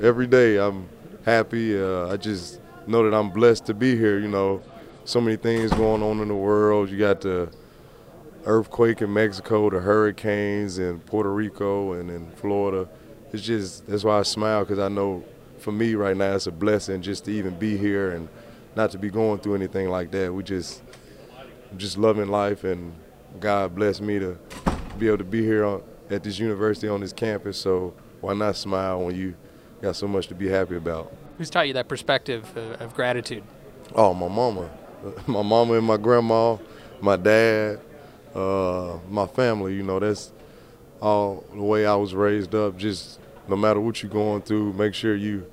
every day I'm happy. Uh, I just know that I'm blessed to be here. You know, so many things going on in the world. You got the earthquake in Mexico, the hurricanes in Puerto Rico and in Florida. It's just that's why I smile because I know for me right now it's a blessing just to even be here and not to be going through anything like that. We just just loving life and God bless me to be able to be here on, at this university on this campus. So why not smile when you got so much to be happy about? Who's taught you that perspective of, of gratitude? Oh, my mama, my mama and my grandma, my dad, uh, my family. You know, that's all the way I was raised up. Just no matter what you're going through, make sure you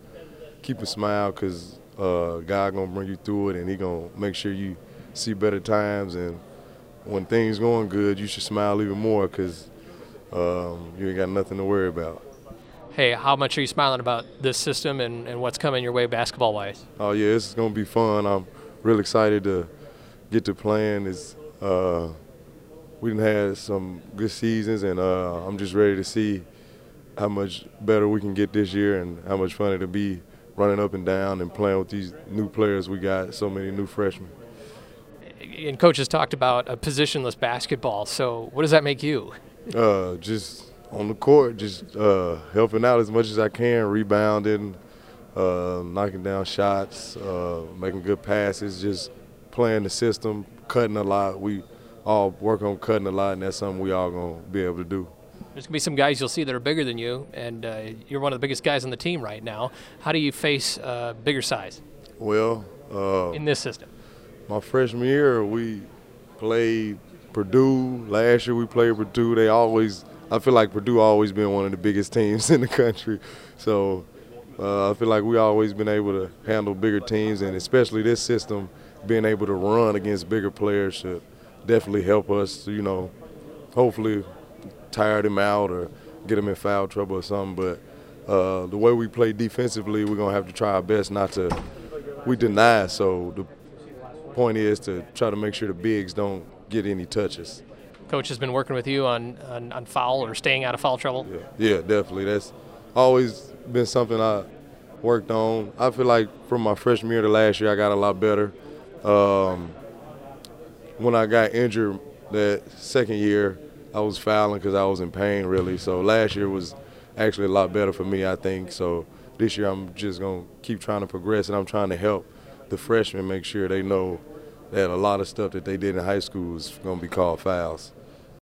keep a smile because uh, God gonna bring you through it, and He gonna make sure you see better times. And when things going good, you should smile even more because um, you ain't got nothing to worry about. Hey, how much are you smiling about this system and, and what's coming your way basketball wise? Oh yeah, it's gonna be fun. I'm real excited to get to playing. It's uh, we done had some good seasons, and uh, I'm just ready to see how much better we can get this year and how much fun it'll be running up and down and playing with these new players we got, so many new freshmen. And coach has talked about a positionless basketball. So what does that make you? Uh, just on the court, just uh, helping out as much as I can, rebounding, uh, knocking down shots, uh, making good passes, just playing the system, cutting a lot. We all work on cutting a lot, and that's something we all gonna be able to do. There's going to be some guys you'll see that are bigger than you, and uh, you're one of the biggest guys on the team right now. How do you face uh, bigger size? Well, uh, in this system, my freshman year we played Purdue. Last year we played Purdue. They always, I feel like Purdue always been one of the biggest teams in the country. So uh, I feel like we always been able to handle bigger teams, and especially this system, being able to run against bigger players should definitely help us. You know, hopefully tire them out or get them in foul trouble or something. But uh, the way we play defensively, we're gonna have to try our best not to. We deny, so the point is to try to make sure the bigs don't get any touches. Coach has been working with you on, on, on foul or staying out of foul trouble. Yeah, yeah, definitely. That's always been something I worked on. I feel like from my freshman year to last year, I got a lot better. Um, when I got injured that second year, I was fouling because I was in pain really. So last year was actually a lot better for me, I think. So this year I'm just gonna keep trying to progress, and I'm trying to help the freshmen make sure they know that a lot of stuff that they did in high school is gonna be called fouls.